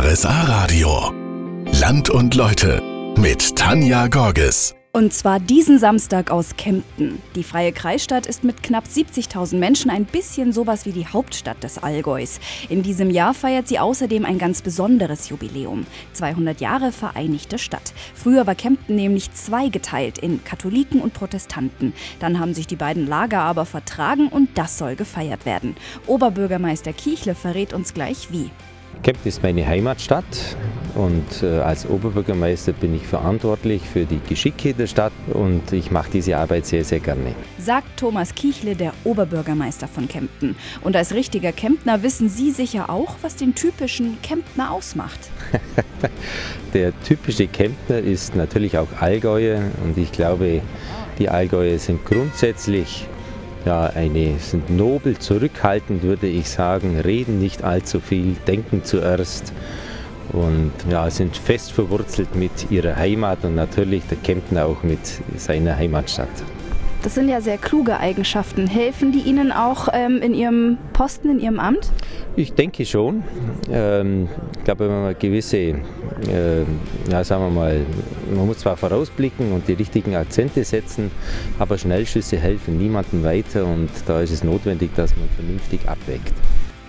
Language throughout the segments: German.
RSA Radio. Land und Leute mit Tanja Gorges. Und zwar diesen Samstag aus Kempten. Die freie Kreisstadt ist mit knapp 70.000 Menschen ein bisschen sowas wie die Hauptstadt des Allgäus. In diesem Jahr feiert sie außerdem ein ganz besonderes Jubiläum. 200 Jahre Vereinigte Stadt. Früher war Kempten nämlich zweigeteilt in Katholiken und Protestanten. Dann haben sich die beiden Lager aber vertragen und das soll gefeiert werden. Oberbürgermeister Kiechle verrät uns gleich wie. Kempten ist meine Heimatstadt und äh, als Oberbürgermeister bin ich verantwortlich für die Geschicke der Stadt und ich mache diese Arbeit sehr, sehr gerne. Sagt Thomas Kiechle, der Oberbürgermeister von Kempten. Und als richtiger Kemptner wissen Sie sicher auch, was den typischen Kemptner ausmacht. der typische Kemptner ist natürlich auch Allgäuer und ich glaube, die Allgäuer sind grundsätzlich ja, eine, sind nobel, zurückhaltend, würde ich sagen, reden nicht allzu viel, denken zuerst und ja, sind fest verwurzelt mit ihrer Heimat und natürlich der Kempten auch mit seiner Heimatstadt. Das sind ja sehr kluge Eigenschaften. Helfen die Ihnen auch ähm, in Ihrem Posten, in Ihrem Amt? Ich denke schon. Ähm, ich glaube, wenn man gewisse, äh, ja, sagen wir mal, man muss zwar vorausblicken und die richtigen Akzente setzen, aber Schnellschüsse helfen niemandem weiter und da ist es notwendig, dass man vernünftig abwägt.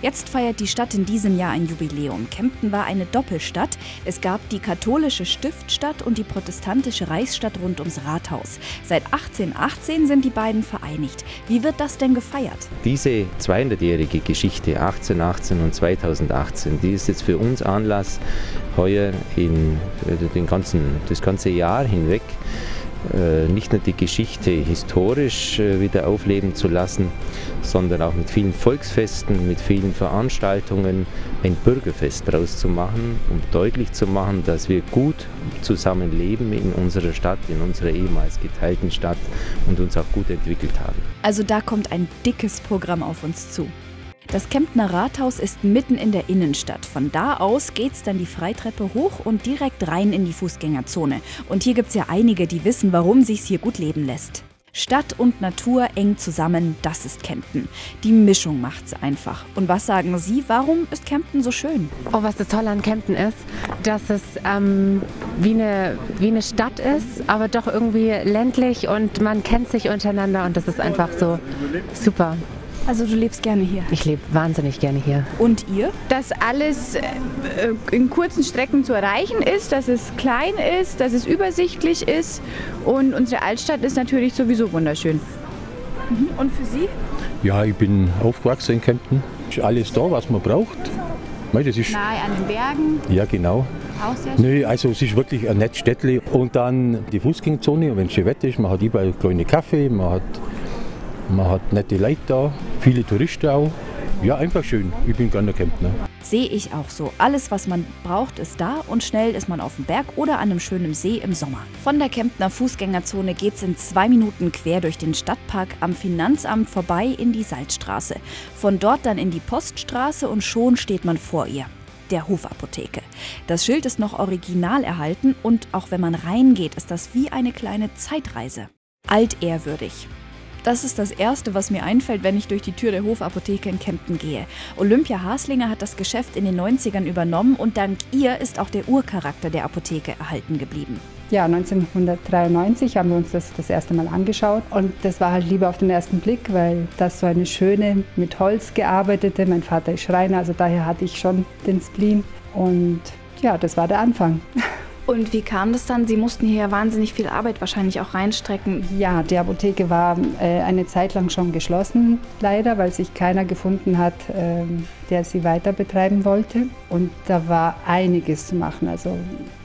Jetzt feiert die Stadt in diesem Jahr ein Jubiläum. Kempten war eine Doppelstadt. Es gab die katholische Stiftstadt und die protestantische Reichsstadt rund ums Rathaus. Seit 1818 sind die beiden vereinigt. Wie wird das denn gefeiert? Diese 200-jährige Geschichte 1818 und 2018, die ist jetzt für uns Anlass, heuer in äh, den ganzen, das ganze Jahr hinweg nicht nur die Geschichte historisch äh, wieder aufleben zu lassen, sondern auch mit vielen Volksfesten, mit vielen Veranstaltungen ein Bürgerfest daraus zu machen, um deutlich zu machen, dass wir gut zusammenleben in unserer Stadt, in unserer ehemals geteilten Stadt und uns auch gut entwickelt haben. Also da kommt ein dickes Programm auf uns zu. Das Kemptner Rathaus ist mitten in der Innenstadt. Von da aus geht's dann die Freitreppe hoch und direkt rein in die Fußgängerzone. Und hier gibt's ja einige, die wissen, warum sich's hier gut leben lässt. Stadt und Natur eng zusammen, das ist Kempten. Die Mischung macht's einfach. Und was sagen Sie, warum ist Kempten so schön? Oh, was das Tolle an Kempten ist, dass es ähm, wie, eine, wie eine Stadt ist, aber doch irgendwie ländlich und man kennt sich untereinander und das ist einfach so super. Also du lebst gerne hier? Ich lebe wahnsinnig gerne hier. Und ihr? Dass alles äh, in kurzen Strecken zu erreichen ist, dass es klein ist, dass es übersichtlich ist und unsere Altstadt ist natürlich sowieso wunderschön. Mhm. Und für Sie? Ja, ich bin aufgewachsen in Kempten. Ist alles da, was man braucht. Das ist Nahe an den Bergen? Ja, genau. Auch sehr schön. Nee, also es ist wirklich ein nettes Städtchen. Und dann die Fußgängerzone, wenn es schön Wetter ist, man hat überall kleine Kaffee, man hat man hat nette Leute da, viele Touristen auch. Ja, einfach schön. Ich bin gerne Kemptner. Sehe ich auch so. Alles, was man braucht, ist da und schnell ist man auf dem Berg oder an einem schönen See im Sommer. Von der Kemptner Fußgängerzone geht es in zwei Minuten quer durch den Stadtpark am Finanzamt vorbei in die Salzstraße. Von dort dann in die Poststraße und schon steht man vor ihr der Hofapotheke. Das Schild ist noch original erhalten und auch wenn man reingeht, ist das wie eine kleine Zeitreise. Altehrwürdig. Das ist das Erste, was mir einfällt, wenn ich durch die Tür der Hofapotheke in Kempten gehe. Olympia Haslinger hat das Geschäft in den 90ern übernommen und dank ihr ist auch der Urcharakter der Apotheke erhalten geblieben. Ja, 1993 haben wir uns das das erste Mal angeschaut und das war halt Liebe auf den ersten Blick, weil das so eine schöne, mit Holz gearbeitete, mein Vater ist Schreiner, also daher hatte ich schon den Spleen und ja, das war der Anfang. Und wie kam das dann? Sie mussten hier wahnsinnig viel Arbeit wahrscheinlich auch reinstrecken. Ja, die Apotheke war äh, eine Zeit lang schon geschlossen, leider, weil sich keiner gefunden hat, äh, der sie weiter betreiben wollte. Und da war einiges zu machen. Also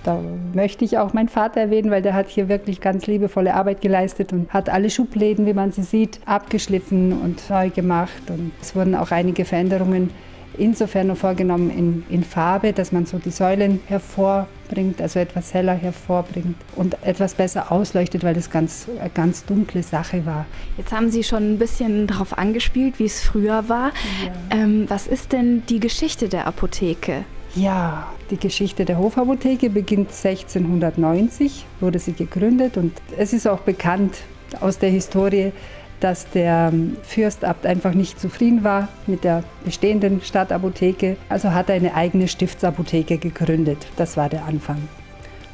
da möchte ich auch meinen Vater erwähnen, weil der hat hier wirklich ganz liebevolle Arbeit geleistet und hat alle Schubläden, wie man sie sieht, abgeschliffen und neu gemacht. Und es wurden auch einige Veränderungen insofern nur vorgenommen in, in Farbe, dass man so die Säulen hervorbringt, also etwas heller hervorbringt und etwas besser ausleuchtet, weil das ganz, eine ganz dunkle Sache war. Jetzt haben Sie schon ein bisschen darauf angespielt, wie es früher war. Ja. Ähm, was ist denn die Geschichte der Apotheke? Ja, die Geschichte der Hofapotheke beginnt 1690, wurde sie gegründet und es ist auch bekannt aus der Historie, dass der Fürstabt einfach nicht zufrieden war mit der bestehenden Stadtapotheke. Also hat er eine eigene Stiftsapotheke gegründet. Das war der Anfang.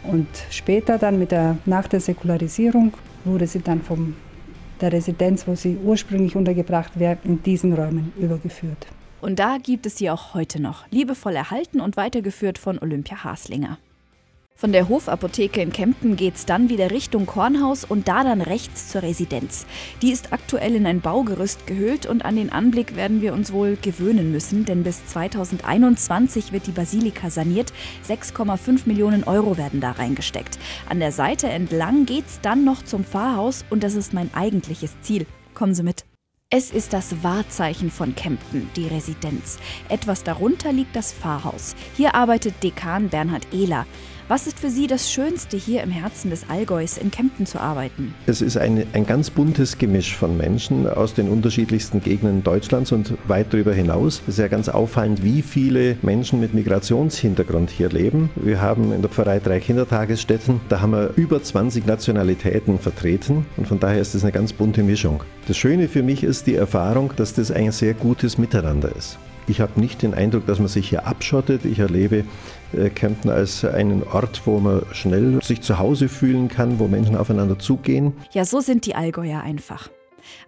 Und später dann mit der, nach der Säkularisierung wurde sie dann von der Residenz, wo sie ursprünglich untergebracht wäre, in diesen Räumen übergeführt. Und da gibt es sie auch heute noch, liebevoll erhalten und weitergeführt von Olympia Haslinger. Von der Hofapotheke in Kempten geht's dann wieder Richtung Kornhaus und da dann rechts zur Residenz. Die ist aktuell in ein Baugerüst gehüllt und an den Anblick werden wir uns wohl gewöhnen müssen, denn bis 2021 wird die Basilika saniert. 6,5 Millionen Euro werden da reingesteckt. An der Seite entlang geht's dann noch zum Pfarrhaus und das ist mein eigentliches Ziel. Kommen Sie mit. Es ist das Wahrzeichen von Kempten, die Residenz. Etwas darunter liegt das Pfarrhaus. Hier arbeitet Dekan Bernhard Ehler. Was ist für Sie das Schönste, hier im Herzen des Allgäus in Kempten zu arbeiten? Es ist ein, ein ganz buntes Gemisch von Menschen aus den unterschiedlichsten Gegenden Deutschlands und weit darüber hinaus. Es ist ja ganz auffallend, wie viele Menschen mit Migrationshintergrund hier leben. Wir haben in der Pfarrei drei Kindertagesstätten, da haben wir über 20 Nationalitäten vertreten und von daher ist es eine ganz bunte Mischung. Das Schöne für mich ist die Erfahrung, dass das ein sehr gutes Miteinander ist. Ich habe nicht den Eindruck, dass man sich hier abschottet. Ich erlebe äh, Kempten als einen Ort, wo man schnell sich zu Hause fühlen kann, wo Menschen aufeinander zugehen. Ja, so sind die Allgäuer einfach.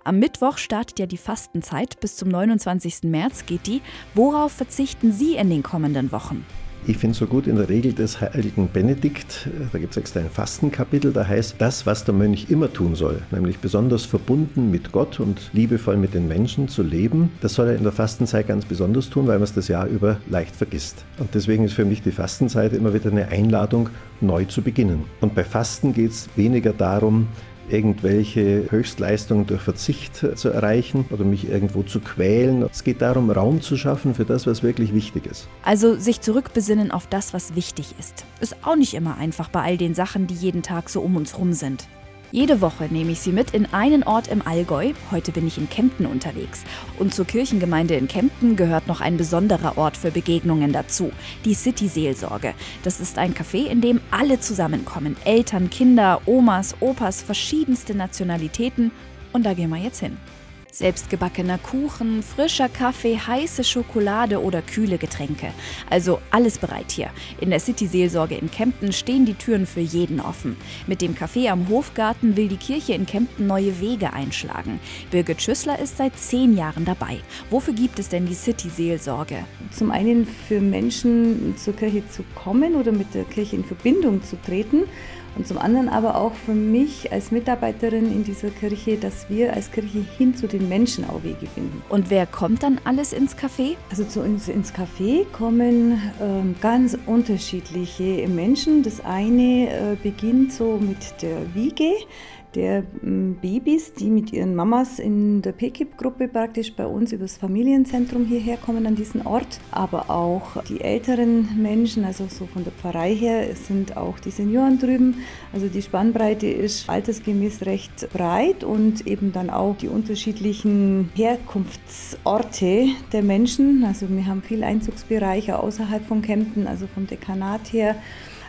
Am Mittwoch startet ja die Fastenzeit. Bis zum 29. März geht die. Worauf verzichten Sie in den kommenden Wochen? Ich finde so gut in der Regel des heiligen Benedikt, da gibt es extra ein Fastenkapitel, da heißt das, was der Mönch immer tun soll, nämlich besonders verbunden mit Gott und liebevoll mit den Menschen zu leben, das soll er in der Fastenzeit ganz besonders tun, weil man es das Jahr über leicht vergisst. Und deswegen ist für mich die Fastenzeit immer wieder eine Einladung, neu zu beginnen. Und bei Fasten geht es weniger darum, irgendwelche Höchstleistungen durch Verzicht zu erreichen oder mich irgendwo zu quälen. Es geht darum, Raum zu schaffen für das, was wirklich wichtig ist. Also sich zurückbesinnen auf das, was wichtig ist. Ist auch nicht immer einfach bei all den Sachen, die jeden Tag so um uns rum sind. Jede Woche nehme ich Sie mit in einen Ort im Allgäu. Heute bin ich in Kempten unterwegs. Und zur Kirchengemeinde in Kempten gehört noch ein besonderer Ort für Begegnungen dazu. Die City Seelsorge. Das ist ein Café, in dem alle zusammenkommen. Eltern, Kinder, Omas, Opas, verschiedenste Nationalitäten. Und da gehen wir jetzt hin. Selbstgebackener Kuchen, frischer Kaffee, heiße Schokolade oder kühle Getränke. Also alles bereit hier. In der City-Seelsorge in Kempten stehen die Türen für jeden offen. Mit dem Café am Hofgarten will die Kirche in Kempten neue Wege einschlagen. Birgit Schüssler ist seit zehn Jahren dabei. Wofür gibt es denn die City-Seelsorge? Zum einen für Menschen zur Kirche zu kommen oder mit der Kirche in Verbindung zu treten und zum anderen aber auch für mich als Mitarbeiterin in dieser Kirche, dass wir als Kirche hin zu den Menschen auch Wege finden. Und wer kommt dann alles ins Café? Also zu uns ins Café kommen ähm, ganz unterschiedliche Menschen. Das eine äh, beginnt so mit der Wiege der ähm, Babys, die mit ihren Mamas in der PKIP-Gruppe praktisch bei uns übers Familienzentrum hierher kommen an diesen Ort. Aber auch die älteren Menschen, also so von der Pfarrei her, sind auch die Senioren drüben. Also die Spannbreite ist altersgemäß recht breit und eben dann auch die unterschiedlichen Herkunftsorte der Menschen. Also wir haben viele Einzugsbereiche außerhalb von Kempten, also vom Dekanat her.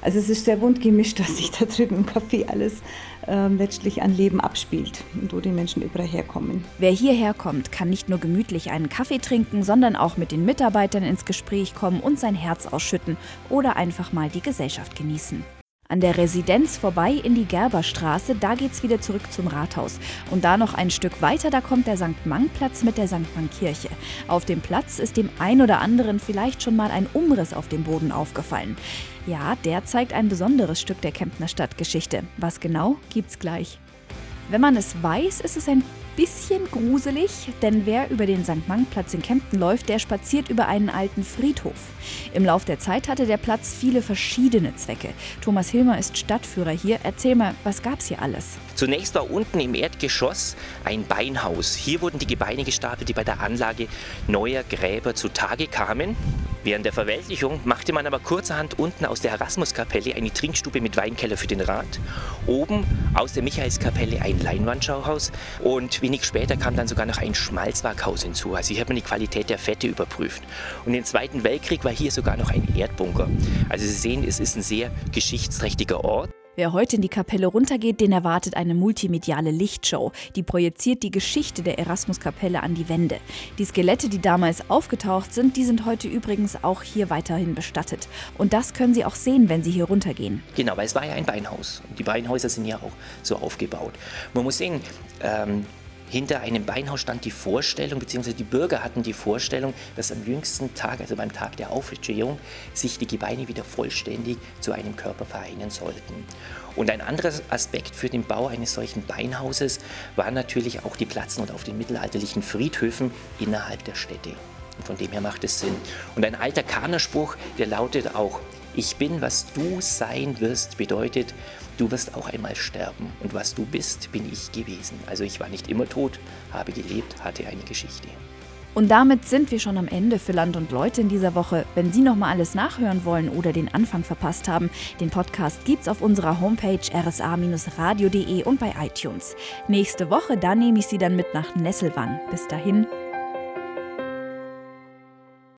Also es ist sehr bunt gemischt, was sich da drüben im Café alles äh, letztlich an Leben abspielt und wo die Menschen überall herkommen. Wer hierher kommt, kann nicht nur gemütlich einen Kaffee trinken, sondern auch mit den Mitarbeitern ins Gespräch kommen und sein Herz ausschütten oder einfach mal die Gesellschaft genießen. An der Residenz vorbei in die Gerberstraße, da geht's wieder zurück zum Rathaus. Und da noch ein Stück weiter, da kommt der St. Mang-Platz mit der St. Mang-Kirche. Auf dem Platz ist dem ein oder anderen vielleicht schon mal ein Umriss auf dem Boden aufgefallen. Ja, der zeigt ein besonderes Stück der Kemptner Stadtgeschichte. Was genau, gibt's gleich. Wenn man es weiß, ist es ein bisschen gruselig, denn wer über den St. Mang-Platz in Kempten läuft, der spaziert über einen alten Friedhof. Im Lauf der Zeit hatte der Platz viele verschiedene Zwecke. Thomas Hilmer ist Stadtführer hier. Erzähl mal, was gab's hier alles? Zunächst war unten im Erdgeschoss ein Beinhaus. Hier wurden die Gebeine gestapelt, die bei der Anlage neuer Gräber zutage kamen. Während der Verweltlichung machte man aber kurzerhand unten aus der Erasmuskapelle eine Trinkstube mit Weinkeller für den Rat. Oben aus der Michaelskapelle ein Leinwandschauhaus und wenig später kam dann sogar noch ein Schmalzwerkhaus hinzu. Also hier hat man die Qualität der Fette überprüft. Und im Zweiten Weltkrieg war hier sogar noch ein Erdbunker. Also Sie sehen, es ist ein sehr geschichtsträchtiger Ort. Wer heute in die Kapelle runtergeht, den erwartet eine multimediale Lichtshow. Die projiziert die Geschichte der Erasmuskapelle an die Wände. Die Skelette, die damals aufgetaucht sind, die sind heute übrigens auch hier weiterhin bestattet. Und das können Sie auch sehen, wenn Sie hier runtergehen. Genau, weil es war ja ein Beinhaus. Die Beinhäuser sind ja auch so aufgebaut. Man muss sehen, ähm, hinter einem Beinhaus stand die Vorstellung, beziehungsweise die Bürger hatten die Vorstellung, dass am jüngsten Tag, also beim Tag der Auferstehung, sich die Gebeine wieder vollständig zu einem Körper vereinen sollten. Und ein anderer Aspekt für den Bau eines solchen Beinhauses war natürlich auch die Platznot auf den mittelalterlichen Friedhöfen innerhalb der Städte. Und von dem her macht es Sinn. Und ein alter Kanerspruch, der lautet auch, ich bin, was du sein wirst, bedeutet, du wirst auch einmal sterben. Und was du bist, bin ich gewesen. Also ich war nicht immer tot, habe gelebt, hatte eine Geschichte. Und damit sind wir schon am Ende für Land und Leute in dieser Woche. Wenn Sie noch mal alles nachhören wollen oder den Anfang verpasst haben, den Podcast gibt's auf unserer Homepage rsa-radio.de und bei iTunes. Nächste Woche, da nehme ich Sie dann mit nach Nesselwang. Bis dahin,